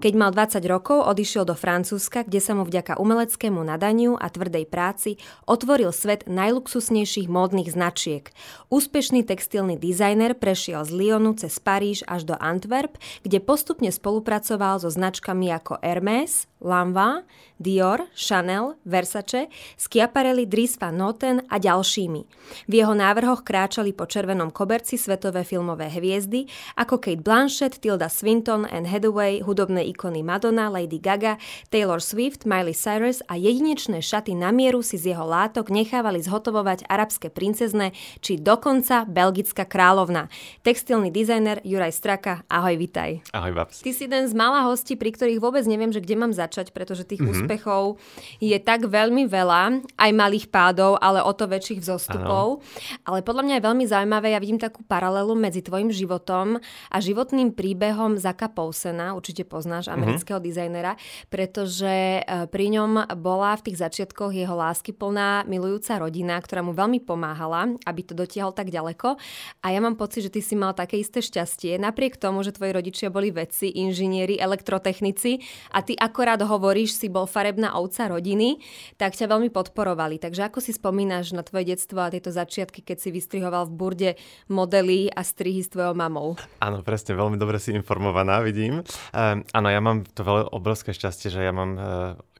Keď mal 20 rokov, odišiel do Francúzska, kde sa mu vďaka umeleckému nadaniu a tvrdej práci otvoril svet najluxusnejších módnych značiek. Úspešný textilný dizajner prešiel z Lyonu cez Paríž až do Antwerp, kde postupne spolupracoval so značkami ako Hermès, Lanvin, Dior, Chanel, Versace, Schiaparelli, Dries van Noten a ďalšími. V jeho návrhoch kráčali po červenom koberci svetové filmové hviezdy ako Kate Blanchett, Tilda Swinton, Anne Hathaway, hudobné ikony Madonna, Lady Gaga, Taylor Swift, Miley Cyrus a jedinečné šaty na mieru si z jeho látok nechávali zhotovovať arabské princezne či dokonca belgická královna. Textilný dizajner Juraj Straka, ahoj, vitaj. Ahoj, babs. Ty si jeden z mála hostí, pri ktorých vôbec neviem, že kde mám začať začať, pretože tých mm-hmm. úspechov je tak veľmi veľa, aj malých pádov, ale o to väčších vzostupov. Ano. Ale podľa mňa je veľmi zaujímavé, ja vidím takú paralelu medzi tvojim životom a životným príbehom Zaka Poulsena, určite poznáš mhm. amerického mm-hmm. dizajnera, pretože e, pri ňom bola v tých začiatkoch jeho lásky plná milujúca rodina, ktorá mu veľmi pomáhala, aby to dotiahol tak ďaleko. A ja mám pocit, že ty si mal také isté šťastie, napriek tomu, že tvoji rodičia boli vedci, inžinieri, elektrotechnici a ty akorát rád hovoríš, si bol farebná ovca rodiny, tak ťa veľmi podporovali. Takže ako si spomínaš na tvoje detstvo a tieto začiatky, keď si vystrihoval v burde modely a strihy s tvojou mamou? Áno, presne, veľmi dobre si informovaná, vidím. Um, áno, ja mám to veľmi obrovské šťastie, že ja mám uh,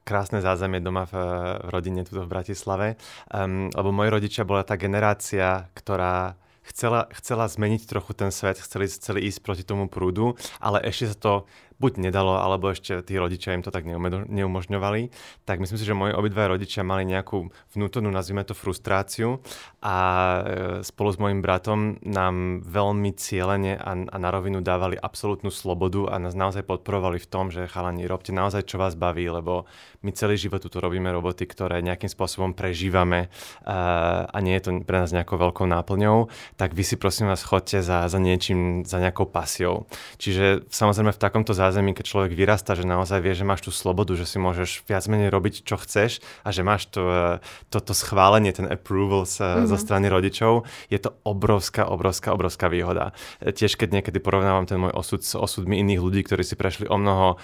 krásne zázemie doma v, v rodine tu v Bratislave, um, lebo moji rodičia bola tá generácia, ktorá chcela, chcela zmeniť trochu ten svet, chceli, chceli ísť proti tomu prúdu, ale ešte sa to buď nedalo, alebo ešte tí rodičia im to tak neumožňovali, tak myslím si, že moji obidva rodičia mali nejakú vnútornú, nazvime to, frustráciu a e, spolu s mojim bratom nám veľmi cieľene a, a na rovinu dávali absolútnu slobodu a nás naozaj podporovali v tom, že chalani, robte naozaj, čo vás baví, lebo my celý život tu robíme roboty, ktoré nejakým spôsobom prežívame a, a nie je to pre nás nejakou veľkou náplňou, tak vy si prosím vás chodte za, za niečím, za nejakou pasiou. Čiže samozrejme v takomto zázemí zázemí, keď človek vyrastá, že naozaj vie, že máš tú slobodu, že si môžeš viac menej robiť, čo chceš a že máš to, e, toto schválenie, ten approval sa, mm-hmm. zo strany rodičov, je to obrovská, obrovská, obrovská výhoda. E, tiež keď niekedy porovnávam ten môj osud s osudmi iných ľudí, ktorí si prešli o mnoho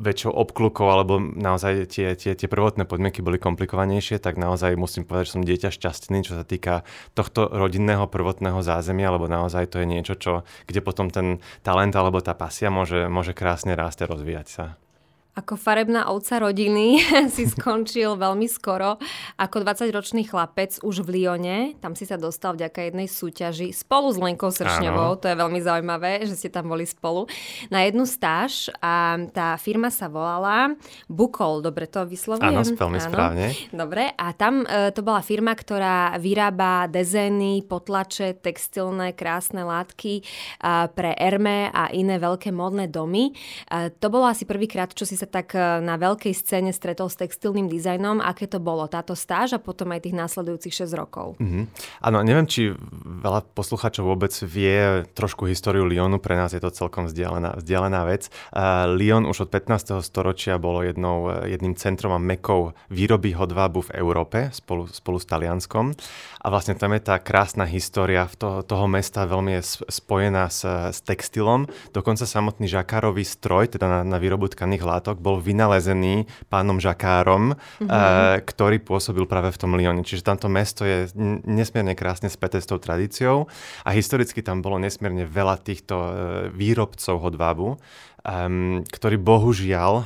väčšou obklukou alebo naozaj tie, tie, tie prvotné podmienky boli komplikovanejšie, tak naozaj musím povedať, že som dieťa šťastný, čo sa týka tohto rodinného prvotného zázemia, lebo naozaj to je niečo, čo, kde potom ten talent alebo tá pasia môže, môže krásne krásne rásť a rozvíjať sa. Ako farebná ovca rodiny si skončil veľmi skoro ako 20-ročný chlapec už v Lione. Tam si sa dostal vďaka jednej súťaži spolu s Lenkou Sršňovou. Áno. To je veľmi zaujímavé, že ste tam boli spolu. Na jednu stáž a tá firma sa volala Bukol. Dobre to vyslovujem? Áno, veľmi Áno. správne. Dobre. A tam e, to bola firma, ktorá vyrába dezény, potlače, textilné, krásne látky e, pre Erme a iné veľké módne domy. E, to bolo asi prvýkrát, čo si sa sa tak e, na veľkej scéne stretol s textilným dizajnom. Aké to bolo táto stáž a potom aj tých následujúcich 6 rokov? Mm-hmm. Áno, neviem, či veľa poslucháčov vôbec vie trošku históriu Lyonu. Pre nás je to celkom vzdialená, vzdialená vec. Uh, Lyon už od 15. storočia bolo jednou, e, jedným centrom a mekou výroby hodvábu v Európe spolu, spolu s Talianskom. A vlastne tam je tá krásna história toho, toho mesta veľmi je spojená s, s textilom. Dokonca samotný žakárový stroj, teda na, na výrobu tkaných látok, výrobok bol vynalezený pánom Žakárom, mm-hmm. ktorý pôsobil práve v tom Lyone. Čiže tamto mesto je nesmierne krásne späté s tou tradíciou a historicky tam bolo nesmierne veľa týchto uh, výrobcov hodvábu, um, ktorí bohužiaľ uh,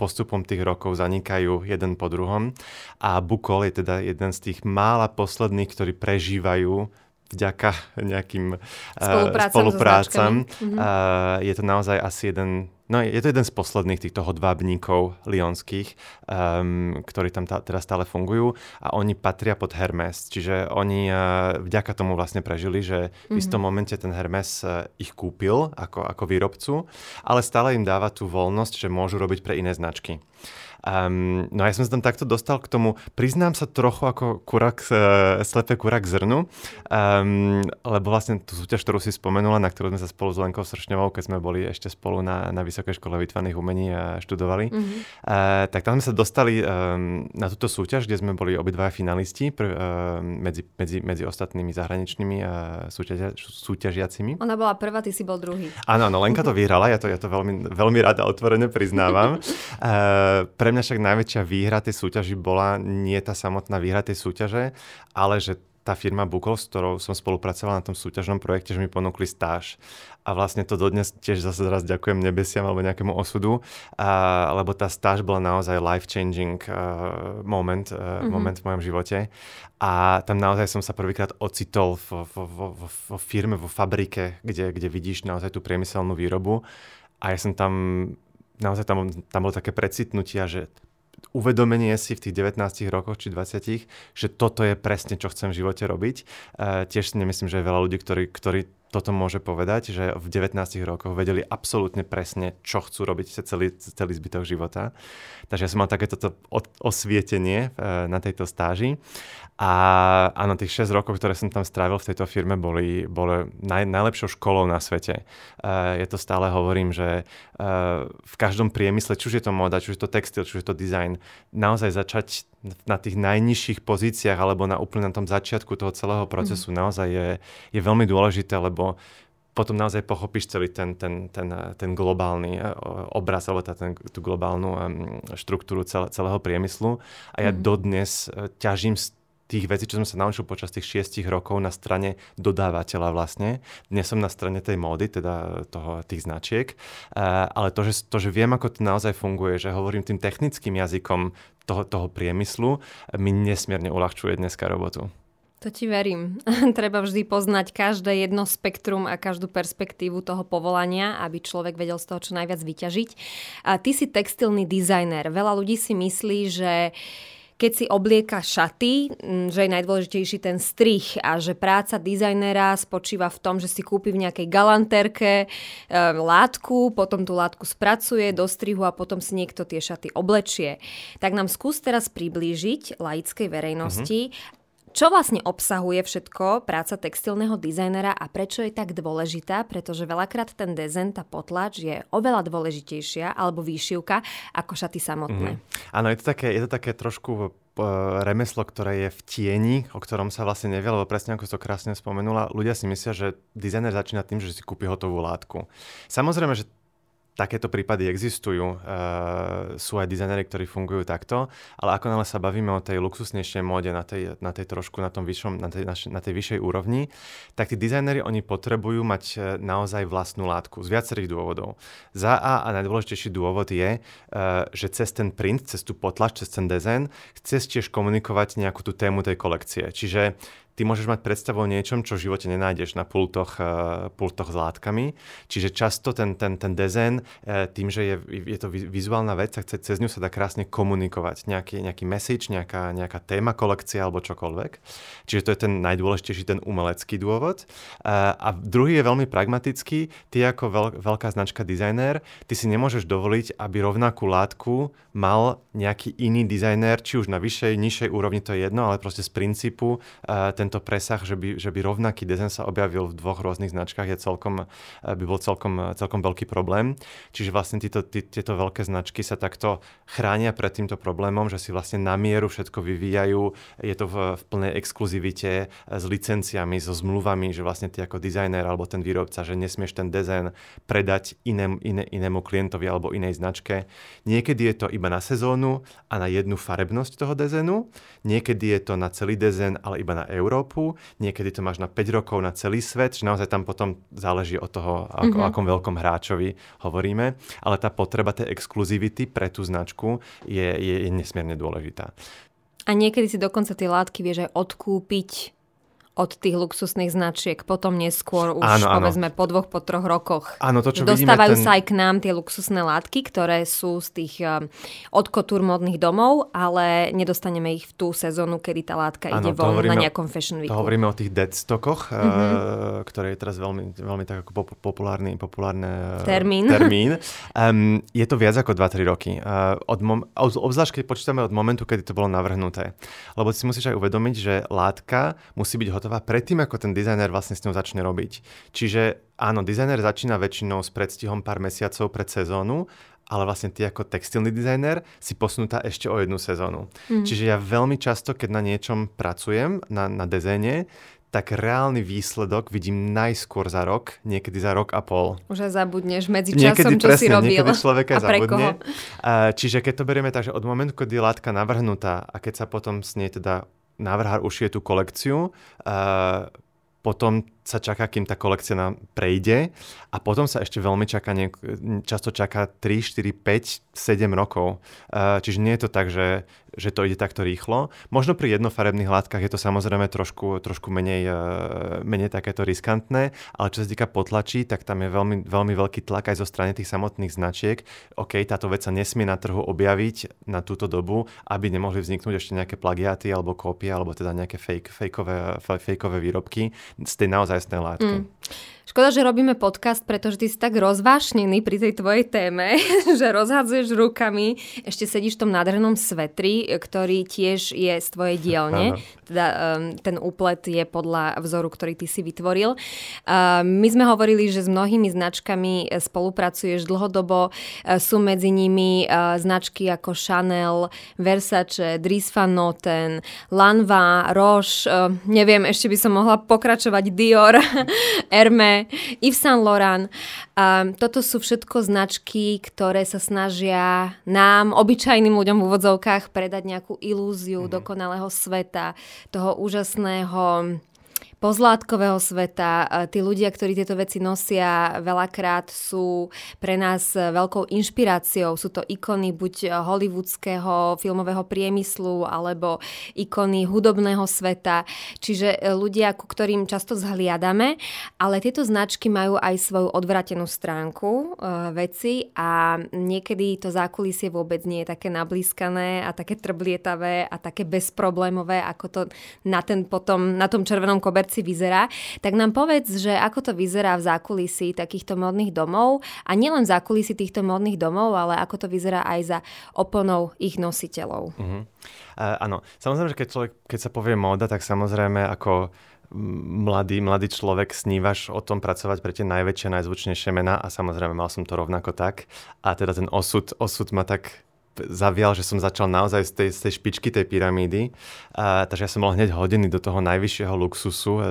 postupom tých rokov zanikajú jeden po druhom. A Bukol je teda jeden z tých mála posledných, ktorí prežívajú vďaka nejakým uh, spoluprácam. Mm-hmm. Uh, je to naozaj asi jeden No je to jeden z posledných týchto hodvábníkov lionských, um, ktorí tam tá, teraz stále fungujú a oni patria pod Hermes, čiže oni uh, vďaka tomu vlastne prežili, že v istom mhm. momente ten Hermes uh, ich kúpil ako, ako výrobcu, ale stále im dáva tú voľnosť, že môžu robiť pre iné značky. Um, no a ja som sa tam takto dostal k tomu, priznám sa trochu ako kurak, uh, slepé kurak zrnu, um, lebo vlastne tú súťaž, ktorú si spomenula, na ktorú sme sa spolu s Lenkou Sršňovou, keď sme boli ešte spolu na, na Vysokej škole vytvarných umení a študovali, mm-hmm. uh, tak tam sme sa dostali um, na túto súťaž, kde sme boli obidva finalisti pr, uh, medzi, medzi, medzi ostatnými zahraničnými uh, súťažia, súťažiacimi. Ona bola prvá, ty si bol druhý. Áno, áno, Lenka to vyhrala, ja to, ja to veľmi, veľmi rada otvorene priznávam. uh, pre mňa však najväčšia výhra tej súťaži bola nie tá samotná výhra tej súťaže, ale že tá firma Bukol, s ktorou som spolupracoval na tom súťažnom projekte, že mi ponúkli stáž. A vlastne to dodnes tiež zase raz ďakujem nebesiam alebo nejakému osudu, a, lebo tá stáž bola naozaj life-changing uh, moment, uh, mm-hmm. moment v mojom živote. A tam naozaj som sa prvýkrát ocitol vo, vo, vo, vo firme, vo fabrike, kde, kde vidíš naozaj tú priemyselnú výrobu. A ja som tam naozaj tam, tam bolo také precitnutia, že uvedomenie si v tých 19 rokoch či 20, že toto je presne, čo chcem v živote robiť. Uh, tiež nemyslím, že je veľa ľudí, ktorí, ktorí toto môže povedať, že v 19 rokoch vedeli absolútne presne, čo chcú robiť celý, celý zbytok života. Takže ja som mal takéto osvietenie uh, na tejto stáži. A áno, tých 6 rokov, ktoré som tam strávil v tejto firme, boli, boli naj, najlepšou školou na svete. Uh, je to stále hovorím, že uh, v každom priemysle, či už je to moda, či už je to textil, či už je to design, naozaj začať na tých najnižších pozíciách alebo na úplne na tom začiatku toho celého procesu mm. naozaj je, je veľmi dôležité, lebo potom naozaj pochopíš celý ten, ten, ten, ten globálny eh, obraz alebo tá, ten, tú globálnu štruktúru celého priemyslu. A ja mm. dodnes eh, ťažím z tých vecí, čo som sa naučil počas tých šiestich rokov na strane dodávateľa vlastne. Dnes som na strane tej módy, teda toho, tých značiek, uh, ale to že, to, že viem, ako to naozaj funguje, že hovorím tým technickým jazykom toho, toho priemyslu, mi nesmierne uľahčuje dneska robotu. To ti verím. Treba vždy poznať každé jedno spektrum a každú perspektívu toho povolania, aby človek vedel z toho čo najviac vyťažiť. A ty si textilný dizajner. Veľa ľudí si myslí, že keď si oblieka šaty, že je najdôležitejší ten strich a že práca dizajnera spočíva v tom, že si kúpi v nejakej galanterke e, látku, potom tú látku spracuje do strihu a potom si niekto tie šaty oblečie. Tak nám skús teraz priblížiť laickej verejnosti, mm-hmm. Čo vlastne obsahuje všetko práca textilného dizajnera a prečo je tak dôležitá? Pretože veľakrát ten dezen, tá potlač je oveľa dôležitejšia alebo výšivka ako šaty samotné. Mm. Áno, je to také, je to také trošku uh, remeslo, ktoré je v tieni, o ktorom sa vlastne nevie, lebo presne ako to krásne spomenula, ľudia si myslia, že dizajner začína tým, že si kúpi hotovú látku. Samozrejme, že takéto prípady existujú. Uh, sú aj dizajneri, ktorí fungujú takto, ale ako nále sa bavíme o tej luxusnejšej móde, na tej, na tej trošku, na, tom vyššom, na, tej, na tej vyššej úrovni, tak tí dizajneri, oni potrebujú mať e, naozaj vlastnú látku z viacerých dôvodov. Za A a najdôležitejší dôvod je, uh, že cez ten print, cez tú potlač, cez ten dizajn, chceš tiež komunikovať nejakú tú tému tej kolekcie. Čiže ty môžeš mať predstavu o niečom, čo v živote nenájdeš na pultoch, uh, pultoch s látkami. Čiže často ten, ten, ten dezen, uh, tým, že je, je to vizuálna vec, tak cez ňu sa dá krásne komunikovať. Nejaký, nejaký message, nejaká, nejaká téma kolekcia alebo čokoľvek. Čiže to je ten najdôležitejší, ten umelecký dôvod. Uh, a druhý je veľmi pragmatický. Ty ako veľ, veľká značka dizajner, ty si nemôžeš dovoliť, aby rovnakú látku mal nejaký iný dizajner, či už na vyššej, nižšej úrovni, to je jedno, ale proste z princípu tento presah, že by, že by rovnaký dizajn sa objavil v dvoch rôznych značkách, je celkom, eh, by bol celkom, celkom veľký problém. Čiže vlastne títo, tí, tieto veľké značky sa takto chránia pred týmto problémom, že si vlastne na mieru všetko vyvíjajú. Je to v, v plnej exkluzivite eh, s licenciami, so zmluvami, že vlastne ty ako dizajner alebo ten výrobca, že nesmieš ten dizajn predať iném, iné, inému klientovi alebo inej značke. Niekedy je to iba na sezónu a na jednu farebnosť toho dizajnu, niekedy je to na celý dizajn, ale iba na euro Európu, niekedy to máš na 5 rokov na celý svet, že naozaj tam potom záleží od toho, ako, mm-hmm. akom veľkom hráčovi hovoríme, ale tá potreba tej exkluzivity pre tú značku je, je, je nesmierne dôležitá. A niekedy si dokonca tie látky vieš aj odkúpiť od tých luxusných značiek, potom neskôr už áno, povedzme áno. po dvoch, po troch rokoch. Áno, to čo Dostávajú vidíme, ten... sa aj k nám tie luxusné látky, ktoré sú z tých um, od kotúr modných domov, ale nedostaneme ich v tú sezónu, kedy tá látka áno, ide von na nejakom fashion weeku. To hovoríme o tých deadstockoch, mm-hmm. uh, ktoré je teraz veľmi, veľmi tak ako populárny, populárne uh, termín. termín. Um, je to viac ako 2-3 roky. Uh, od mom- obzvlášť, keď počítame od momentu, kedy to bolo navrhnuté. Lebo si musíš aj uvedomiť, že látka musí byť hotová predtým, ako ten dizajner vlastne s ňou začne robiť. Čiže áno, dizajner začína väčšinou s predstihom pár mesiacov pred sezónu, ale vlastne ty ako textilný dizajner si posunutá ešte o jednu sezónu. Mm. Čiže ja veľmi často, keď na niečom pracujem, na, na dizajne, tak reálny výsledok vidím najskôr za rok, niekedy za rok a pol. Už aj zabudneš medzi časom, niekedy, čo presne, si robil. Niekedy človek aj zabudne. Koho? Čiže keď to berieme tak, že od momentu, kedy je látka navrhnutá a keď sa potom s nej teda návrhár ušije tú kolekciu, potom sa čaká, kým tá kolekcia nám prejde a potom sa ešte veľmi čaká, často čaká 3, 4, 5, 7 rokov. Uh, čiže nie je to tak, že, že to ide takto rýchlo. Možno pri jednofarebných látkach je to samozrejme trošku, trošku menej, uh, menej takéto riskantné, ale čo sa týka potlačí, tak tam je veľmi, veľmi veľký tlak aj zo strany tých samotných značiek. OK, táto vec sa nesmie na trhu objaviť na túto dobu, aby nemohli vzniknúť ešte nejaké plagiaty alebo kópie, alebo teda nejaké fake, fakeové, fakeové výrobky z tej naozaj ozajstné látky. Mm. Škoda, že robíme podcast, pretože ty si tak rozvášnený pri tej tvojej téme, že rozhadzuješ rukami, ešte sedíš v tom nádhernom svetri, ktorý tiež je z tvojej dielne. Teda um, ten úplet je podľa vzoru, ktorý ty si vytvoril. Uh, my sme hovorili, že s mnohými značkami spolupracuješ dlhodobo. Uh, sú medzi nimi uh, značky ako Chanel, Versace, Dries van Noten, Lanva, Roche, uh, neviem, ešte by som mohla pokračovať Dior, Hermes, Yves Saint Laurent. Um, toto sú všetko značky, ktoré sa snažia nám, obyčajným ľuďom v úvodzovkách, predať nejakú ilúziu mm. dokonalého sveta, toho úžasného pozlátkového sveta. Tí ľudia, ktorí tieto veci nosia, veľakrát sú pre nás veľkou inšpiráciou. Sú to ikony buď hollywoodského filmového priemyslu alebo ikony hudobného sveta. Čiže e, ľudia, ku ktorým často zhliadame, ale tieto značky majú aj svoju odvratenú stránku e, veci a niekedy to zákulisie vôbec nie je také nablískané a také trblietavé a také bezproblémové, ako to na, ten potom, na tom červenom koberci si vyzerá, tak nám povedz, že ako to vyzerá v zákulisí takýchto modných domov a nielen v zákulisí týchto modných domov, ale ako to vyzerá aj za oponou ich nositeľov. Uh-huh. Uh, áno, samozrejme, že keď, človek, keď sa povie móda, tak samozrejme ako mladý, mladý človek snívaš o tom pracovať pre tie najväčšie, najzvučnejšie mená a samozrejme mal som to rovnako tak. A teda ten osud, osud ma tak zavial, že som začal naozaj z tej, z tej špičky tej pyramídy. Uh, takže ja som mal hneď hodiny do toho najvyššieho luxusu uh,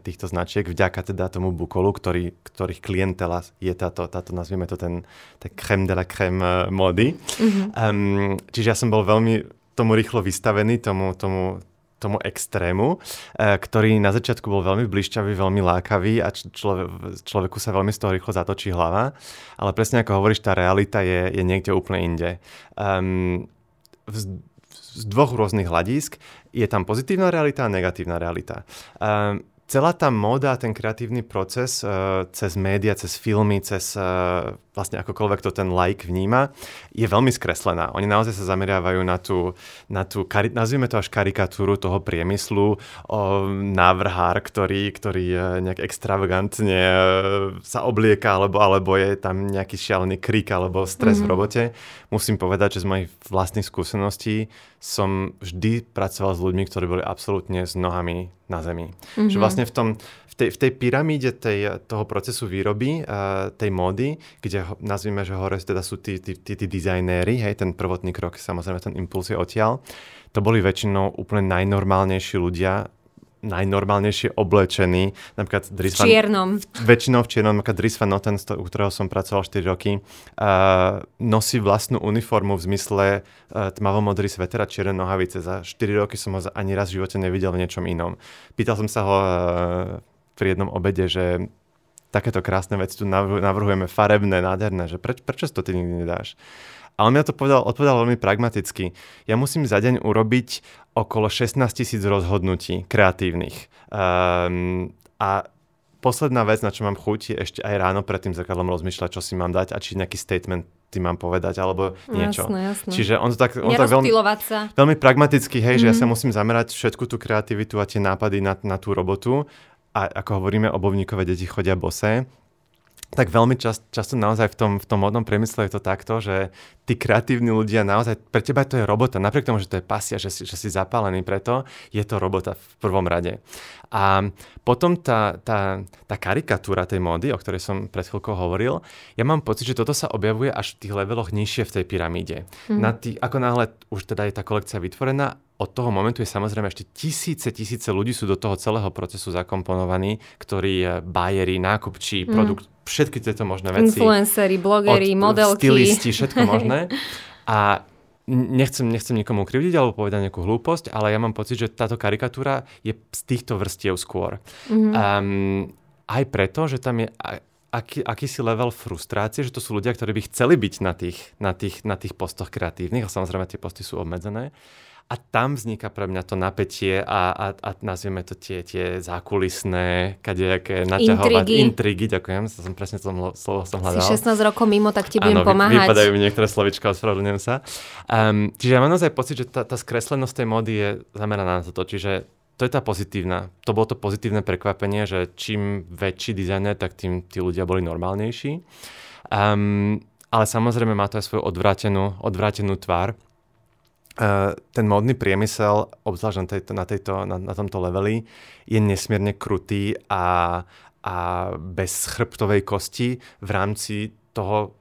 týchto značiek, vďaka teda tomu Bukolu, ktorý, ktorých klientela je táto, táto nazvime to ten, ten crème de la crème uh, módy. Mm-hmm. Um, čiže ja som bol veľmi tomu rýchlo vystavený, tomu, tomu, tomu extrému, eh, ktorý na začiatku bol veľmi blišťavý, veľmi lákavý a človek, človeku sa veľmi z toho rýchlo zatočí hlava. Ale presne ako hovoríš, tá realita je, je niekde úplne inde. Um, z, z dvoch rôznych hľadisk je tam pozitívna realita a negatívna realita. Um, celá tá móda, ten kreatívny proces uh, cez média, cez filmy, cez uh, vlastne akokoľvek to ten like vníma, je veľmi skreslená. Oni naozaj sa zameriavajú na tú, na tú nazvime to až karikatúru toho priemyslu, o návrhár, ktorý, ktorý nejak extravagantne sa oblieka, alebo, alebo je tam nejaký šialený krik alebo stres mm-hmm. v mhm. robote. Musím povedať, že z mojich vlastných skúseností som vždy pracoval s ľuďmi, ktorí boli absolútne s nohami na zemi. Mm-hmm. Že vlastne v, tom, v, tej, v tej pyramíde tej, toho procesu výroby, uh, tej módy, kde ho, nazvime, že hore teda sú tí, tí, tí, tí dizajnéri, hej, ten prvotný krok, samozrejme ten impuls je odtiaľ, to boli väčšinou úplne najnormálnejší ľudia, najnormálnejšie oblečený. Napríklad Dries v čiernom. Väčšinou v čiernom. Napríklad Dries Van Noten, u ktorého som pracoval 4 roky, uh, nosí vlastnú uniformu v zmysle uh, tmavomodrý sveter a čierne nohavice. Za 4 roky som ho ani raz v živote nevidel v niečom inom. Pýtal som sa ho uh, pri jednom obede, že takéto krásne veci tu navrhujeme, farebné, nádherné, že preč, prečo to ty nikdy nedáš? A on mi to povedal, odpovedal veľmi pragmaticky. Ja musím za deň urobiť okolo 16 tisíc rozhodnutí kreatívnych. Um, a posledná vec, na čo mám chuť, je ešte aj ráno pred tým zrkadlom rozmýšľať, čo si mám dať a či nejaký statement ty mám povedať, alebo niečo. Jasné, jasné. Čiže on to tak, on tak veľmi, sa. veľmi pragmaticky, hej, mm-hmm. že ja sa mhm. musím zamerať všetku tú kreativitu a tie nápady na, na tú robotu. A ako hovoríme, obovníkové deti chodia bosé tak veľmi čas, často naozaj v tom, v tom modnom priemysle je to takto, že tí kreatívni ľudia naozaj, pre teba to je robota, napriek tomu, že to je pasia, že si, že si zapálený preto, je to robota v prvom rade. A potom tá, tá, tá karikatúra tej módy, o ktorej som pred chvíľkou hovoril, ja mám pocit, že toto sa objavuje až v tých leveloch nižšie v tej pyramíde. Mm-hmm. Na tý, ako náhle už teda je tá kolekcia vytvorená, od toho momentu je samozrejme ešte tisíce, tisíce ľudí sú do toho celého procesu zakomponovaní, ktorí bajeri, nákupčí, mm. produkt, všetky tieto možné veci. Influenceri, blogeri, modelky. Stylisti, všetko možné. A nechcem, nechcem nikomu krivdiť alebo povedať nejakú hlúposť, ale ja mám pocit, že táto karikatúra je z týchto vrstiev skôr. Mm-hmm. Um, aj preto, že tam je aký, akýsi level frustrácie, že to sú ľudia, ktorí by chceli byť na tých, na tých, na tých postoch kreatívnych, a samozrejme tie posty sú obmedzené. A tam vzniká pre mňa to napätie a, a, a nazvieme to tie, tie zákulisné, kadejaké naťahovať intrigy. intrigy. Ďakujem, som presne to slovo som hľadal. Si 16 rokov mimo, tak ti budem Áno, pomáhať. vypadajú mi niektoré slovička, ospravedlňujem sa. Um, čiže ja mám naozaj pocit, že tá, tá skreslenosť tej módy je zameraná na toto. Čiže to je tá pozitívna. To bolo to pozitívne prekvapenie, že čím väčší dizajner, tak tým tí ľudia boli normálnejší. Um, ale samozrejme má to aj svoju odvrátenú, odvrátenú tvár ten módny priemysel, obzvlášť na, tejto, na, tejto, na, na tomto leveli, je nesmierne krutý a, a bez chrbtovej kosti v rámci toho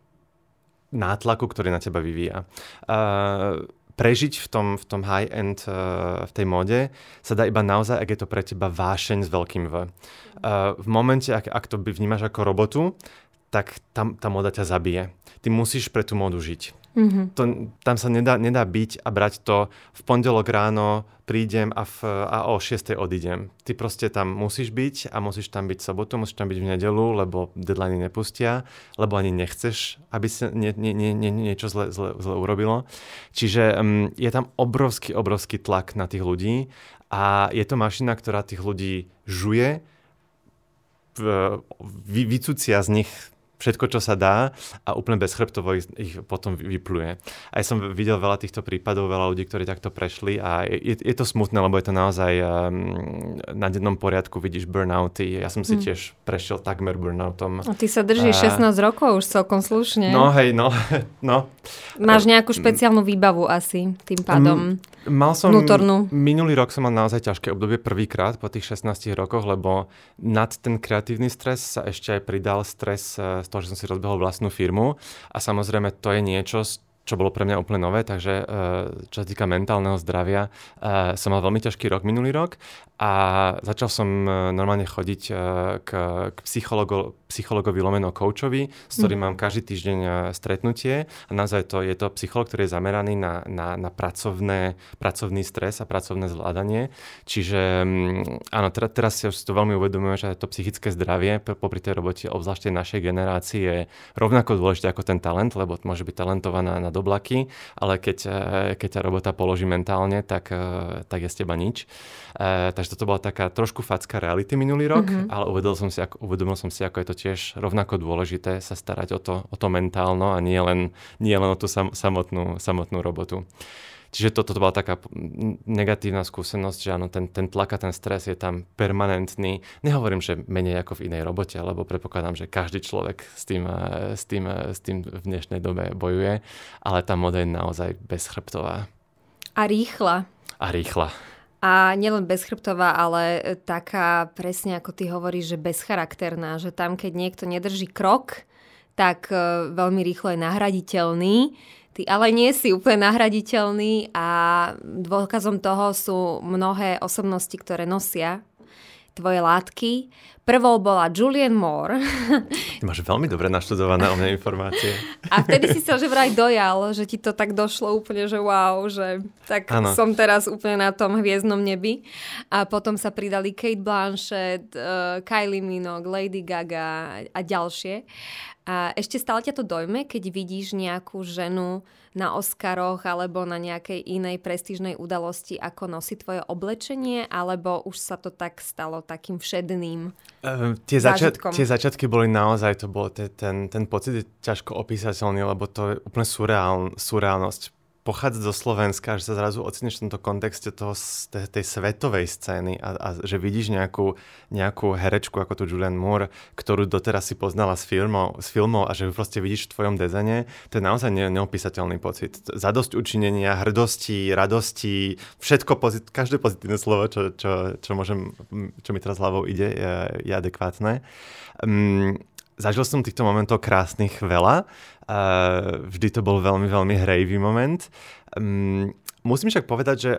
nátlaku, ktorý na teba vyvíja. Uh, prežiť v tom, v tom high-end, uh, v tej móde sa dá iba naozaj, ak je to pre teba vášeň s veľkým V. Uh, v momente, ak, ak to vnímaš ako robotu, tak tam tá moda ťa zabije. Ty musíš pre tú módu žiť. Mm-hmm. To, tam sa nedá, nedá byť a brať to v pondelok ráno prídem a, v, a o 6. odídem. Ty proste tam musíš byť a musíš tam byť sobotu, musíš tam byť v nedelu, lebo deadline nepustia, lebo ani nechceš, aby sa nie, nie, nie, nie, niečo zle, zle, zle urobilo. Čiže um, je tam obrovský, obrovský tlak na tých ľudí a je to mašina, ktorá tých ľudí žuje, vy, vycúcia z nich všetko, čo sa dá a úplne bezchrbtovo ich, ich potom vypluje. Aj som videl veľa týchto prípadov, veľa ľudí, ktorí takto prešli a je, je to smutné, lebo je to naozaj um, na dennom poriadku, vidíš burnouty. Ja som si mm. tiež prešiel takmer burnoutom. A ty sa držíš uh, 16 rokov už celkom slušne. No hej, no. no. Máš nejakú špeciálnu výbavu asi tým pádom? Mal som, vnútornú. minulý rok som mal naozaj ťažké obdobie prvýkrát po tých 16 rokoch, lebo nad ten kreatívny stres sa ešte aj pridal stres eh, z toho, že som si rozbehol vlastnú firmu a samozrejme to je niečo, čo bolo pre mňa úplne nové, takže eh, čo sa týka mentálneho zdravia, eh, som mal veľmi ťažký rok minulý rok a začal som normálne chodiť k, k psychologo, psychologovi lomeno coachovi, s ktorým mm. mám každý týždeň e, stretnutie a naozaj to je to psycholog, ktorý je zameraný na, na, na pracovné, pracovný stres a pracovné zvládanie. Čiže áno, teraz, teraz si to veľmi uvedomujem, že to psychické zdravie popri tej robote, obzvlášť našej generácii, je rovnako dôležité ako ten talent, lebo môže byť talentovaná na doblaky, ale keď, e, keď ťa robota položí mentálne, tak, e, tak je z teba nič. E, takže toto bola taká trošku facka reality minulý rok, mm-hmm. ale uvedomil som, si, ako, uvedomil som si, ako je to tiež rovnako dôležité sa starať o to, o to mentálno a nie len, nie len o tú sam, samotnú, samotnú robotu. Čiže toto to bola taká negatívna skúsenosť, že áno, ten, ten tlak a ten stres je tam permanentný. Nehovorím, že menej ako v inej robote, lebo predpokladám, že každý človek s tým, s tým, s tým v dnešnej dobe bojuje, ale tá moda je naozaj bezchrbtová. A rýchla. A rýchla. A nielen bezchrbtová, ale taká presne ako ty hovoríš, že bezcharakterná, že tam keď niekto nedrží krok, tak e, veľmi rýchlo je nahraditeľný. Ty ale nie si úplne nahraditeľný a dôkazom toho sú mnohé osobnosti, ktoré nosia tvoje látky. Prvou bola Julian Moore. Ty máš veľmi dobre naštudované o mne informácie. A vtedy si sa že vraj dojal, že ti to tak došlo úplne, že wow, že tak ano. som teraz úplne na tom hviezdnom nebi. A potom sa pridali Kate Blanchett, uh, Kylie Minogue, Lady Gaga a ďalšie. A ešte stále ťa to dojme, keď vidíš nejakú ženu na Oscaroch alebo na nejakej inej prestížnej udalosti, ako nosí tvoje oblečenie, alebo už sa to tak stalo takým všedným uh, tie, začiat, tie začiatky boli naozaj, to bol ten, ten pocit je ťažko opísateľný, lebo to je úplne surreál, surreálnosť pochádza zo Slovenska, že sa zrazu oceníš v tomto kontexte toho, tej, tej svetovej scény a, a že vidíš nejakú, nejakú herečku ako tu Julian Moore, ktorú doteraz si poznala z filmov, z filmov a že ju proste vidíš v tvojom dezene, to je naozaj ne, neopísateľný pocit. Zadosť učinenia, hrdosti, radosti, všetko, pozit, každé pozitívne slovo, čo, čo, čo, môžem, čo mi teraz hlavou ide, je, je adekvátne. Um, zažil som týchto momentov krásnych veľa Uh, vždy to bol veľmi, veľmi hrejivý moment. Um, musím však povedať, že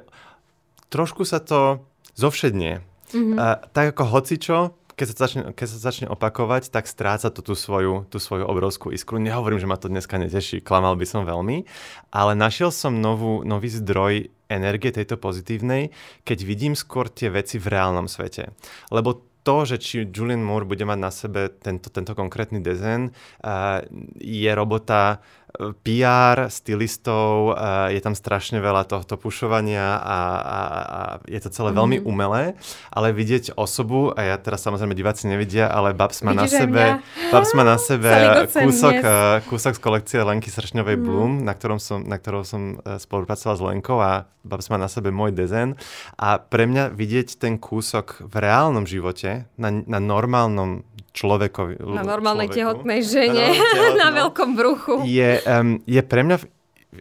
trošku sa to zovšednie. Mm-hmm. Uh, tak ako hocičo, keď sa, začne, keď sa začne opakovať, tak stráca to tú svoju, tú svoju obrovskú iskru. Nehovorím, že ma to dneska neteší, klamal by som veľmi, ale našiel som novú, nový zdroj energie tejto pozitívnej, keď vidím skôr tie veci v reálnom svete. Lebo to, že či Julian Moore bude mať na sebe tento, tento konkrétny dezen, uh, je robota PR, stylistov, je tam strašne veľa tohto pušovania a, a, a je to celé mm-hmm. veľmi mhm. umelé, ale vidieť osobu, a ja teraz samozrejme diváci nevidia, ale Babs má na sebe, Babs má na sebe kúsok, kúsok z kolekcie Lenky Sršňovej mm. Bloom, na, ktorom som, na ktorou som spolupracoval s Lenkou a Babs má na sebe môj dezen a pre mňa vidieť ten kúsok v reálnom živote, na, na normálnom človekovi. Na normálnej človeku, tehotnej žene, na, na veľkom bruchu. Je, um, je pre mňa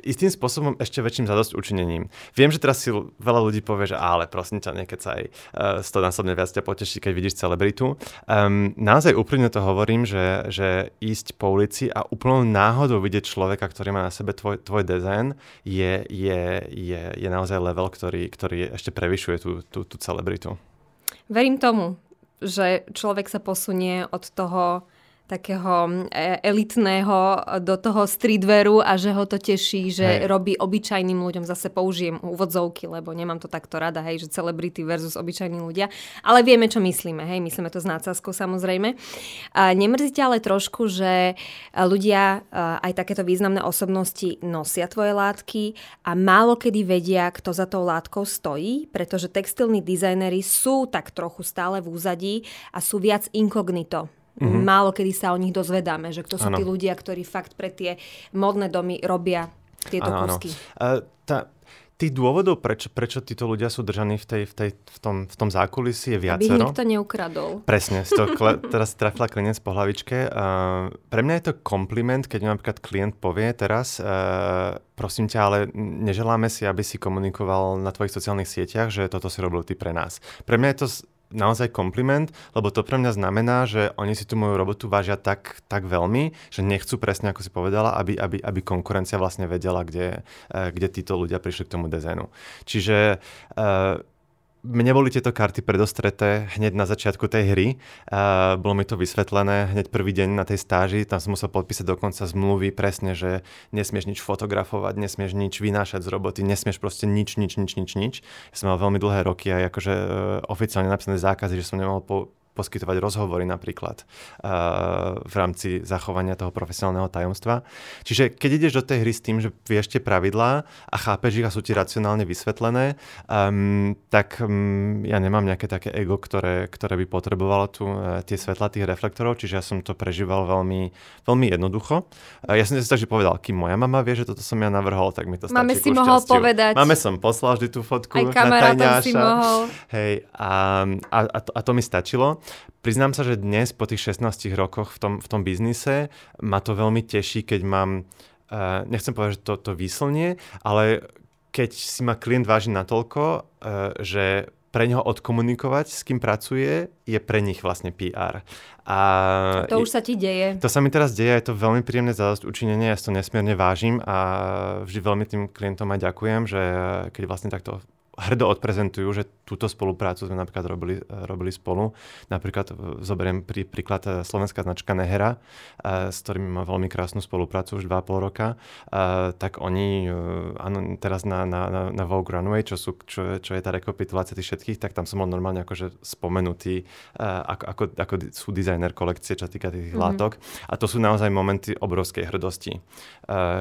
istým spôsobom ešte väčším zadosť učinením. Viem, že teraz si veľa ľudí povie, že ale prosím ťa, nekecaj, uh, stonásobne viac ťa poteší, keď vidíš celebritu. Um, naozaj úprimne to hovorím, že, že ísť po ulici a úplnou náhodou vidieť človeka, ktorý má na sebe tvoj, tvoj dizajn, je, je, je, je naozaj level, ktorý, ktorý ešte prevyšuje tú, tú, tú celebritu. Verím tomu že človek sa posunie od toho takého e, elitného do toho streetwearu a že ho to teší, že hej. robí obyčajným ľuďom, zase použijem úvodzovky, lebo nemám to takto rada, hej, že celebrity versus obyčajní ľudia, ale vieme, čo myslíme, hej, myslíme to s nácazkou samozrejme. A nemrzíte ale trošku, že ľudia, aj takéto významné osobnosti nosia tvoje látky a málo kedy vedia, kto za tou látkou stojí, pretože textilní dizajnery sú tak trochu stále v úzadí a sú viac inkognito Mm-hmm. Málo kedy sa o nich dozvedáme, že kto sú ano. tí ľudia, ktorí fakt pre tie modné domy robia tieto ano, kúsky. Ano. Uh, tá, tých dôvodov, prečo, prečo títo ľudia sú držaní v, tej, v, tej, v, tom, v tom zákulisí je viacero. Aby nikto neukradol. Presne, to kle, teraz trafila klinec po hlavičke. Uh, pre mňa je to kompliment, keď mi napríklad klient povie teraz, uh, prosím ťa, ale neželáme si, aby si komunikoval na tvojich sociálnych sieťach, že toto si robil ty pre nás. Pre mňa je to naozaj kompliment, lebo to pre mňa znamená, že oni si tú moju robotu vážia tak, tak veľmi, že nechcú presne, ako si povedala, aby, aby, aby konkurencia vlastne vedela, kde, eh, kde títo ľudia prišli k tomu dizajnu. Čiže uh, mne boli tieto karty predostreté hneď na začiatku tej hry. Uh, bolo mi to vysvetlené hneď prvý deň na tej stáži. Tam som musel podpísať dokonca zmluvy presne, že nesmieš nič fotografovať, nesmieš nič vynášať z roboty, nesmieš proste nič, nič, nič, nič, nič. Ja som mal veľmi dlhé roky a akože uh, oficiálne napísané zákazy, že som nemohol po, poskytovať rozhovory napríklad uh, v rámci zachovania toho profesionálneho tajomstva. Čiže keď ideš do tej hry s tým, že vieš tie pravidlá a chápeš ich a sú ti racionálne vysvetlené, um, tak um, ja nemám nejaké také ego, ktoré, ktoré by potrebovalo tu uh, tie svetla tých reflektorov, čiže ja som to prežíval veľmi, veľmi jednoducho. Uh, ja som si takže povedal, kým moja mama vie, že toto som ja navrhol, tak mi to stačí Máme si mohol šťastiu. povedať. Máme som poslal vždy tú fotku Aj na si mohol. Hej, a, a, a, to, a to mi stačilo. Priznám sa, že dnes po tých 16 rokoch v tom, v tom biznise ma to veľmi teší, keď mám, uh, nechcem povedať, že to, to výslnie, ale keď si ma klient váži natoľko, uh, že pre neho odkomunikovať, s kým pracuje, je pre nich vlastne PR. A to už sa ti deje. To sa mi teraz deje, je to veľmi príjemné zadosť učinenie, ja si to nesmierne vážim a vždy veľmi tým klientom aj ďakujem, že keď vlastne takto hrdo odprezentujú, že túto spoluprácu sme napríklad robili, robili spolu. Napríklad zoberiem prí, príklad slovenská značka Nehera, s ktorými má veľmi krásnu spoluprácu už 2,5 roka. Tak oni, áno, teraz na, na, na Vogue Runway, čo, sú, čo, čo je tá rekapitulácia tých všetkých, tak tam som bol normálne akože spomenutý, ako, ako, ako sú dizajner kolekcie, čo týka tých mm-hmm. látok. A to sú naozaj momenty obrovskej hrdosti.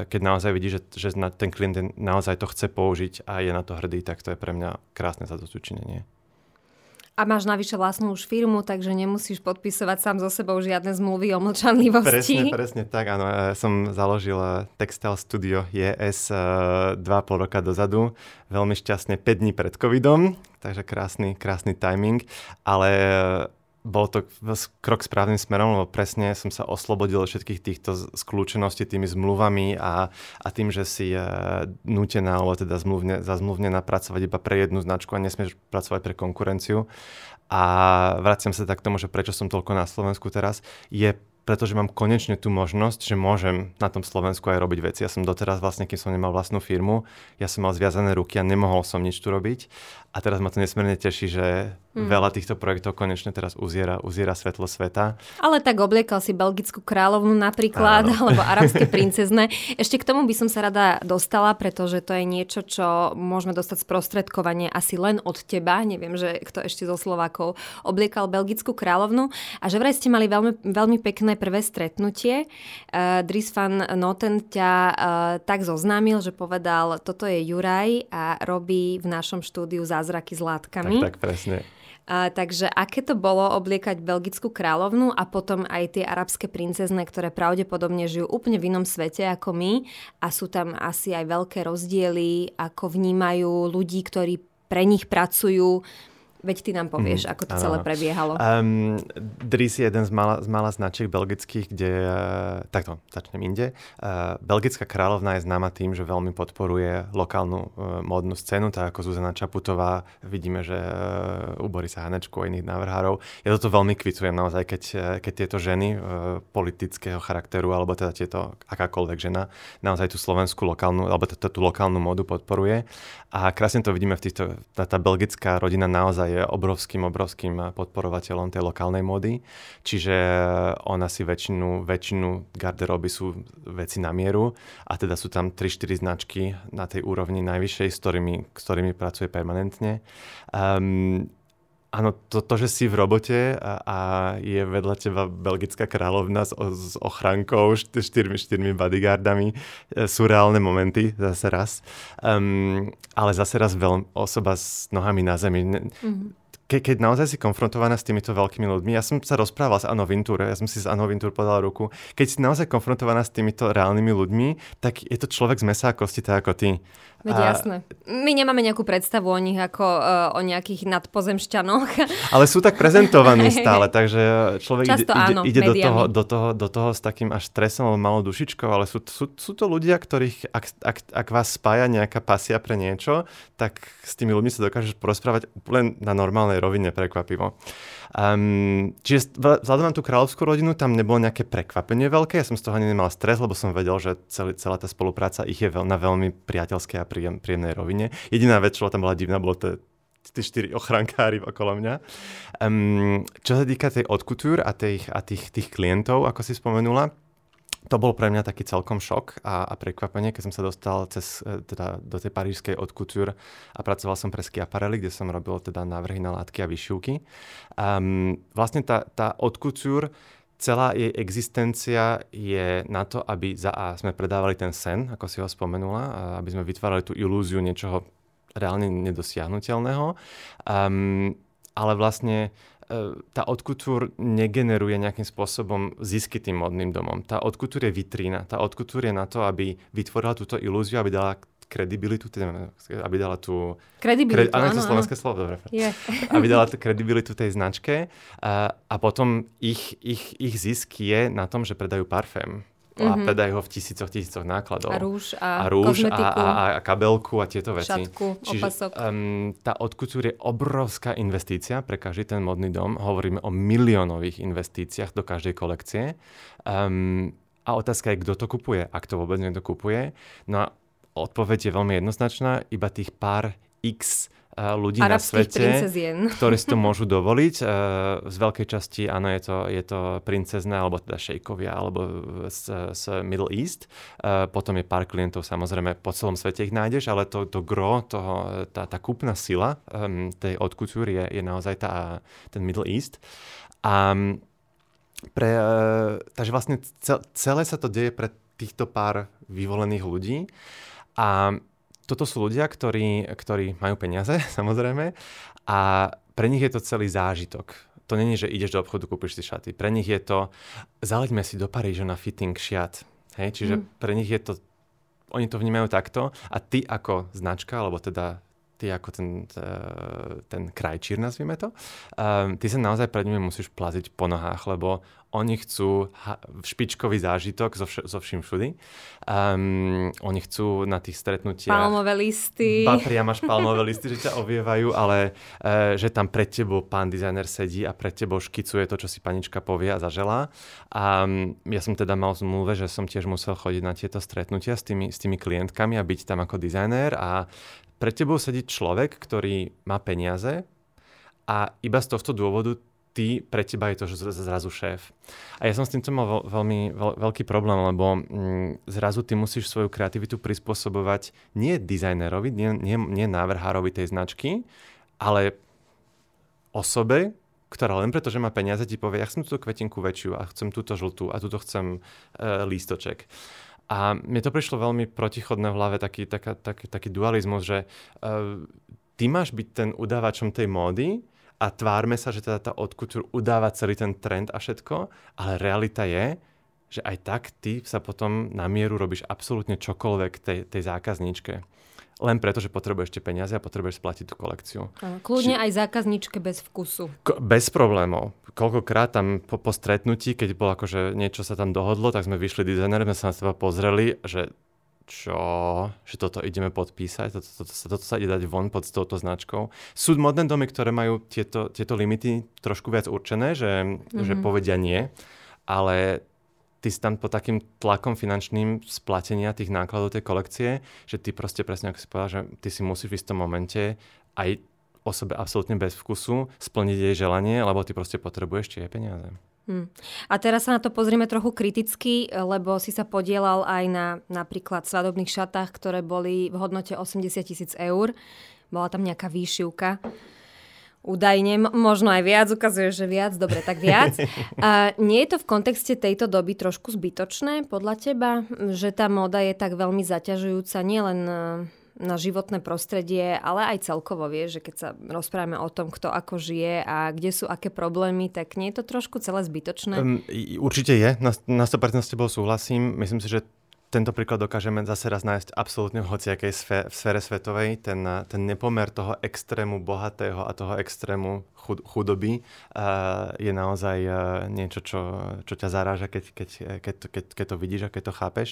Keď naozaj vidí, že, že ten klient naozaj to chce použiť a je na to hrdý, tak to je pre mňa krásne zadozučinenie. A máš navyše vlastnú už firmu, takže nemusíš podpisovať sám so sebou žiadne zmluvy o mlčanlivosti. Presne, presne tak, áno. Ja som založil eh, Textile Studio JS uh, 2,5 roka dozadu, veľmi šťastne 5 dní pred covidom, takže krásny, krásny timing, ale bol to krok správnym smerom, lebo presne som sa oslobodil od všetkých týchto skľúčeností tými zmluvami a, a tým, že si je nutená, alebo teda zmluvne, zmluvne napracovať iba pre jednu značku a nesmieš pracovať pre konkurenciu. A vraciam sa tak k tomu, že prečo som toľko na Slovensku teraz, je pretože mám konečne tú možnosť, že môžem na tom Slovensku aj robiť veci. Ja som doteraz vlastne, keď som nemal vlastnú firmu, ja som mal zviazané ruky a nemohol som nič tu robiť. A teraz ma to nesmierne teší, že mm. veľa týchto projektov konečne teraz uziera, uziera svetlo sveta. Ale tak obliekal si belgickú kráľovnu napríklad, Áno. alebo arabské princezne. Ešte k tomu by som sa rada dostala, pretože to je niečo, čo môžeme dostať sprostredkovanie asi len od teba. Neviem, že kto ešte zo Slovákov obliekal belgickú kráľovnu. A že vraj ste mali veľmi, veľmi pekné prvé stretnutie. Uh, Dries van Noten ťa uh, tak zoznámil, že povedal, toto je Juraj a robí v našom štúdiu zázraky s látkami. Tak, tak, presne. Takže aké to bolo obliekať belgickú kráľovnú a potom aj tie arabské princezne, ktoré pravdepodobne žijú úplne v inom svete ako my a sú tam asi aj veľké rozdiely, ako vnímajú ľudí, ktorí pre nich pracujú. Veď ty nám povieš, mm, ako to ano. celé prebiehalo. Um, Dries je jeden z mála, z mála značiek belgických, kde... Uh, takto, začnem inde. Uh, Belgická kráľovna je známa tým, že veľmi podporuje lokálnu uh, módnu scénu, tak ako Zuzana Čaputová. Vidíme, že uh, u Borisa Hanečku a iných návrhárov. Ja toto veľmi kvitujem naozaj, keď, keď tieto ženy uh, politického charakteru, alebo teda tieto akákoľvek žena, naozaj tú slovenskú lokálnu, alebo tú lokálnu módu podporuje. A krásne to vidíme v týchto... Tá, tá belgická rodina naozaj je obrovským, obrovským podporovateľom tej lokálnej mody. Čiže ona si väčšinu, väčšinu garderoby sú veci na mieru a teda sú tam 3-4 značky na tej úrovni najvyššej, s ktorými, s ktorými pracuje permanentne. Um, Áno, to, to, že si v robote a, a je vedľa teba belgická kráľovna s, s ochrankou, štyrmi, štyrmi bodyguardami, e, sú reálne momenty, zase raz. Um, ale zase raz veľ, osoba s nohami na zemi. Mm-hmm ke, keď naozaj si konfrontovaná s týmito veľkými ľuďmi, ja som sa rozprával s Anno Vintur, ja som si s Anno Vintur podal ruku, keď si naozaj konfrontovaná s týmito reálnymi ľuďmi, tak je to človek z mesa a kosti, tak ako ty. Veď a... jasné. My nemáme nejakú predstavu o nich ako uh, o nejakých nadpozemšťanoch. Ale sú tak prezentovaní stále, takže človek Často ide, áno, ide do, toho, do, toho, do toho s takým až stresom alebo malou dušičkou, ale sú, sú, sú to ľudia, ktorých, ak, ak, ak vás spája nejaká pasia pre niečo, tak s tými ľuďmi sa dokážeš porozprávať len na normálnej rovine prekvapivo. Um, čiže vzhľadom na tú kráľovskú rodinu tam nebolo nejaké prekvapenie veľké, ja som z toho ani nemal stres, lebo som vedel, že celý, celá tá spolupráca ich je veľ, na veľmi priateľskej a príjem, príjemnej rovine. Jediná vec, čo tam bola divná, bolo to tí štyri ochrankári okolo mňa. Um, čo sa týka tej odkutúr a, tých, a tých, tých klientov, ako si spomenula, to bol pre mňa taký celkom šok a, a prekvapenie, keď som sa dostal cez, e, teda, do tej parížskej odkutúr a pracoval som pre Schiaparelli, kde som robil teda návrhy na látky a vyšivky. Um, vlastne tá, tá odkutúr celá jej existencia je na to, aby za A sme predávali ten sen, ako si ho spomenula, aby sme vytvárali tú ilúziu niečoho reálne nedosiahnutelného. Um, ale vlastne tá odkutúr negeneruje nejakým spôsobom zisky tým modným domom. Tá odkutúr je vitrína. Tá odkutúr je na to, aby vytvorila túto ilúziu, aby dala kredibilitu, teda, aby dala tú... Kredibilitu, kred, áno, to slovenské slovo, dobre. Yeah. aby dala tú kredibilitu tej značke a, a potom ich, ich, ich zisk je na tom, že predajú parfém mm-hmm. a mhm. predajú ho v tisícoch, tisícoch nákladov. A rúž a, a, rúž a, a, a kabelku a tieto veci. Šatku, Čiže, opasok. Um, tá odkutúr je obrovská investícia pre každý ten modný dom. Hovoríme o miliónových investíciách do každej kolekcie. Um, a otázka je, kto to kupuje, ak to vôbec niekto kupuje. No a odpoveď je veľmi jednoznačná, iba tých pár x ľudí na svete, ktorí si to môžu dovoliť. Z veľkej časti, áno, je to, je to princezna, alebo teda šejkovia, alebo z, z Middle East. Potom je pár klientov, samozrejme, po celom svete ich nájdeš, ale to, to gro, toho, tá, tá kúpna sila um, tej od je, je naozaj tá, ten Middle East. A pre, takže vlastne celé sa to deje pre týchto pár vyvolených ľudí. A toto sú ľudia, ktorí, ktorí majú peniaze, samozrejme, a pre nich je to celý zážitok. To není, že ideš do obchodu, kúpiš si šaty. Pre nich je to, zaleďme si do Paríža na fitting šiat. Hej? Čiže mm. pre nich je to, oni to vnímajú takto a ty ako značka, alebo teda ty ako ten, ten krajčír, nazvime to, um, ty sa naozaj pred nimi musíš plaziť po nohách, lebo oni chcú špičkový zážitok zo, vš- zo vším všudy. Um, oni chcú na tých stretnutiach... Palmové listy. Ba, priam až palmové listy, že ťa ovievajú, ale uh, že tam pred tebou pán dizajner sedí a pred tebou škicuje to, čo si panička povie a zaželá. A um, ja som teda mal zmluve, že som tiež musel chodiť na tieto stretnutia s tými, s tými klientkami a byť tam ako dizajner a pred tebou sedí človek, ktorý má peniaze a iba z tohto dôvodu ty, pre teba je to zrazu šéf. A ja som s týmto mal veľmi veľ, veľký problém, lebo mm, zrazu ty musíš svoju kreativitu prispôsobovať nie dizajnerovi, nie, nie, nie návrhárovi tej značky, ale osobe, ktorá len preto, že má peniaze, ti povie, ja chcem túto kvetinku väčšiu a chcem túto žltú a túto chcem e, lístoček. A mne to prišlo veľmi protichodné v hlave, taký, taká, taký, taký dualizmus, že uh, ty máš byť ten udávačom tej módy, a tvárme sa, že teda tá odkultúr udáva celý ten trend a všetko, ale realita je, že aj tak ty sa potom na mieru robíš absolútne čokoľvek tej, tej zákazníčke. Len preto, že potrebuješ tie peniaze a potrebuješ splatiť tú kolekciu. Kľudne Či... aj zákazničke bez vkusu. K- bez problémov. Koľkokrát tam po, po stretnutí, keď bolo akože niečo sa tam dohodlo, tak sme vyšli dizajner, sme sa na seba pozreli, že čo, že toto ideme podpísať, toto, toto, toto, toto sa ide dať von pod touto značkou. Sú modné domy, ktoré majú tieto, tieto limity trošku viac určené, že, mm-hmm. že mhm. povedia nie, ale ty si tam pod takým tlakom finančným splatenia tých nákladov tej kolekcie, že ty proste presne ako si povedal, že ty si musíš v istom momente aj osobe absolútne bez vkusu splniť jej želanie, lebo ty proste potrebuješ tie peniaze. Hmm. A teraz sa na to pozrieme trochu kriticky, lebo si sa podielal aj na napríklad svadobných šatách, ktoré boli v hodnote 80 tisíc eur. Bola tam nejaká výšivka. Údajne, možno aj viac, ukazuje, že viac, dobre, tak viac. A nie je to v kontexte tejto doby trošku zbytočné podľa teba, že tá móda je tak veľmi zaťažujúca nielen na životné prostredie, ale aj celkovo, vieš, že keď sa rozprávame o tom, kto ako žije a kde sú aké problémy, tak nie je to trošku celé zbytočné? Um, určite je, na, na 100% s tebou súhlasím. Myslím si, že tento príklad dokážeme zase raz nájsť absolútne v hociakej sfére, v sfére svetovej. Ten, ten nepomer toho extrému bohatého a toho extrému chud, chudoby uh, je naozaj uh, niečo, čo, čo ťa zaráža, keď, keď, keď, keď, keď to vidíš a keď to chápeš.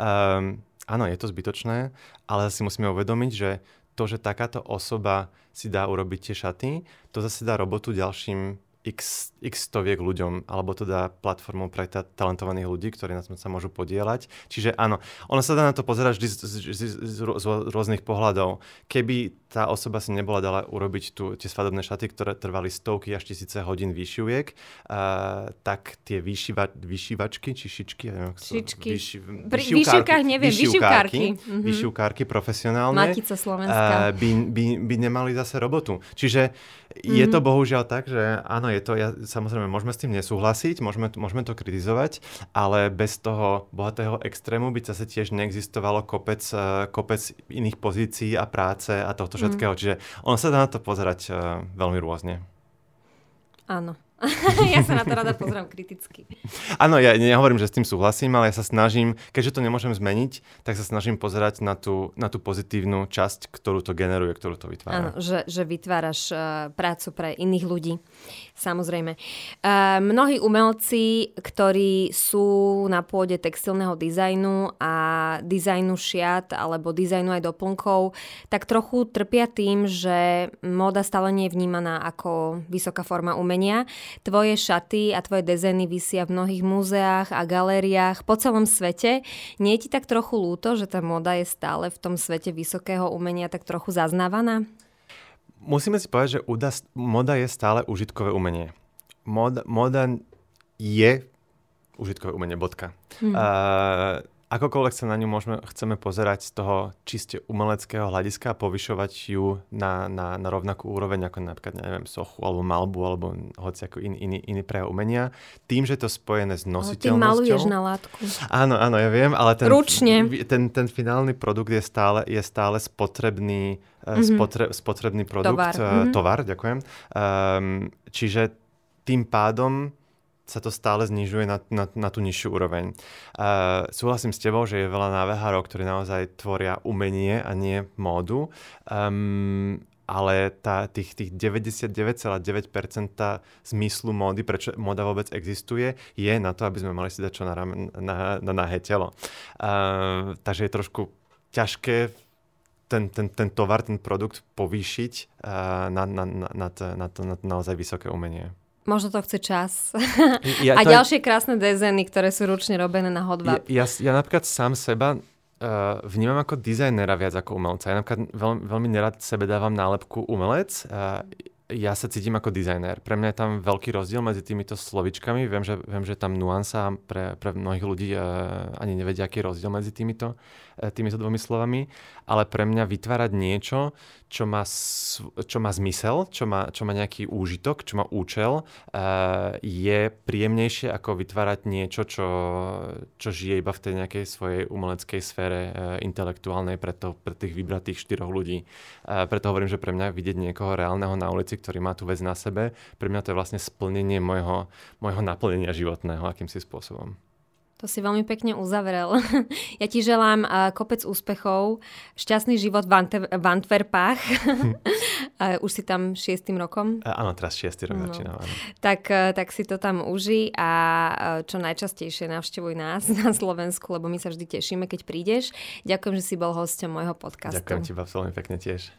Um, áno, je to zbytočné, ale si musíme uvedomiť, že to, že takáto osoba si dá urobiť tie šaty, to zase dá robotu ďalším x, x stoviek ľuďom, alebo teda platformou pre ta- talentovaných ľudí, ktorí na tom sa môžu podielať. Čiže áno, ono sa dá na to pozerať vždy z, z, z, z, z rôznych pohľadov. Keby tá osoba si nebola dala urobiť tu, tie svadobné šaty, ktoré trvali stovky až tisíce hodín výšiviek, uh, tak tie výšiva, výšivačky, či šičky, neviem, Šičky. Výši, Pri výšivkách neviem, výšivkárky. Mm-hmm. Profesionálne. Matica Slovenská. Uh, by, by, by nemali zase robotu. Čiže je to bohužiaľ tak, že áno, je to, ja, samozrejme, môžeme s tým nesúhlasiť, môžeme, môžeme to kritizovať, ale bez toho bohatého extrému by zase tiež neexistovalo kopec, uh, kopec iných pozícií a práce a tohto všetkého. Mm. Čiže on sa dá na to pozerať uh, veľmi rôzne. Áno. ja sa na to rada pozriem kriticky. Áno, ja nehovorím, že s tým súhlasím, ale ja sa snažím, keďže to nemôžem zmeniť, tak sa snažím pozerať na tú, na tú pozitívnu časť, ktorú to generuje, ktorú to vytvára. Áno, že, že vytváraš uh, prácu pre iných ľudí. Samozrejme. Uh, mnohí umelci, ktorí sú na pôde textilného dizajnu a dizajnu šiat alebo dizajnu aj doplnkov, tak trochu trpia tým, že móda stále nie je vnímaná ako vysoká forma umenia Tvoje šaty a tvoje dezeny vysia v mnohých múzeách a galériách po celom svete. Nie je ti tak trochu lúto, že tá moda je stále v tom svete vysokého umenia tak trochu zaznávaná? musíme si povedať, že moda je stále užitkové umenie. Moda, moda je užitkové umenie, bodka. Hmm. Uh, akokoľvek sa na ňu môžeme, chceme pozerať z toho čiste umeleckého hľadiska a povyšovať ju na, na, na rovnakú úroveň ako napríklad, neviem, sochu alebo malbu alebo hoci ako iný, iný, iný prejav umenia. Tým, že to spojené s nositeľnosťou... Ale ty maluješ na látku. Áno, áno, ja viem, ale ten, Ručne. ten, ten finálny produkt je stále, je stále spotrebný, mm-hmm. spotre, spotrebný produkt. Tovar. Mm-hmm. Tovar, ďakujem. Um, čiže tým pádom sa to stále znižuje na, na, na tú nižšiu úroveň. Uh, súhlasím s tebou, že je veľa návehárov, ktorí naozaj tvoria umenie a nie módu, um, ale tá, tých, tých 99,9% zmyslu módy, prečo móda vôbec existuje, je na to, aby sme mali si dať čo na, na, na nahé telo. Uh, takže je trošku ťažké ten, ten, ten tovar, ten produkt povýšiť uh, na, na, na, na, na, to, na to naozaj vysoké umenie. Možno to chce čas. Ja, a to ďalšie je... krásne dezeny, ktoré sú ručne robené na hodvap. Ja, ja, ja napríklad sám seba uh, vnímam ako dizajnera viac ako umelca. Ja napríklad veľ, veľmi nerad sebe dávam nálepku umelec. Uh, ja sa cítim ako dizajner. Pre mňa je tam veľký rozdiel medzi týmito slovičkami. Viem, že, viem, že tam nuansa pre, pre mnohých ľudí uh, ani nevedia, aký je rozdiel medzi týmito, uh, týmito dvomi slovami. Ale pre mňa vytvárať niečo, čo má, čo má zmysel, čo má, čo má nejaký úžitok, čo má účel, uh, je príjemnejšie ako vytvárať niečo, čo, čo žije iba v tej nejakej svojej umeleckej sfére uh, intelektuálnej pre, to, pre tých vybratých štyroch ľudí. Preto hovorím, že pre mňa vidieť niekoho reálneho na ulici, ktorý má tú vec na sebe, pre mňa to je vlastne splnenie môjho, môjho naplnenia životného akýmsi spôsobom. To si veľmi pekne uzavrel. Ja ti želám uh, kopec úspechov, šťastný život v, Ante- v Antwerpách. uh, už si tam šiestým rokom? Uh, áno, teraz šiestý rok no. začínam. Tak, uh, tak si to tam uži a uh, čo najčastejšie navštevuj nás na Slovensku, lebo my sa vždy tešíme, keď prídeš. Ďakujem, že si bol hosťom môjho podcastu. Ďakujem ti veľmi pekne tiež.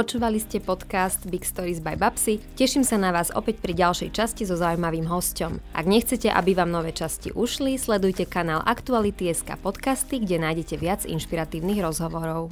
Počúvali ste podcast Big Stories by Babsy. Teším sa na vás opäť pri ďalšej časti so zaujímavým hosťom. Ak nechcete, aby vám nové časti ušli, sledujte kanál Aktuality.sk podcasty, kde nájdete viac inšpiratívnych rozhovorov.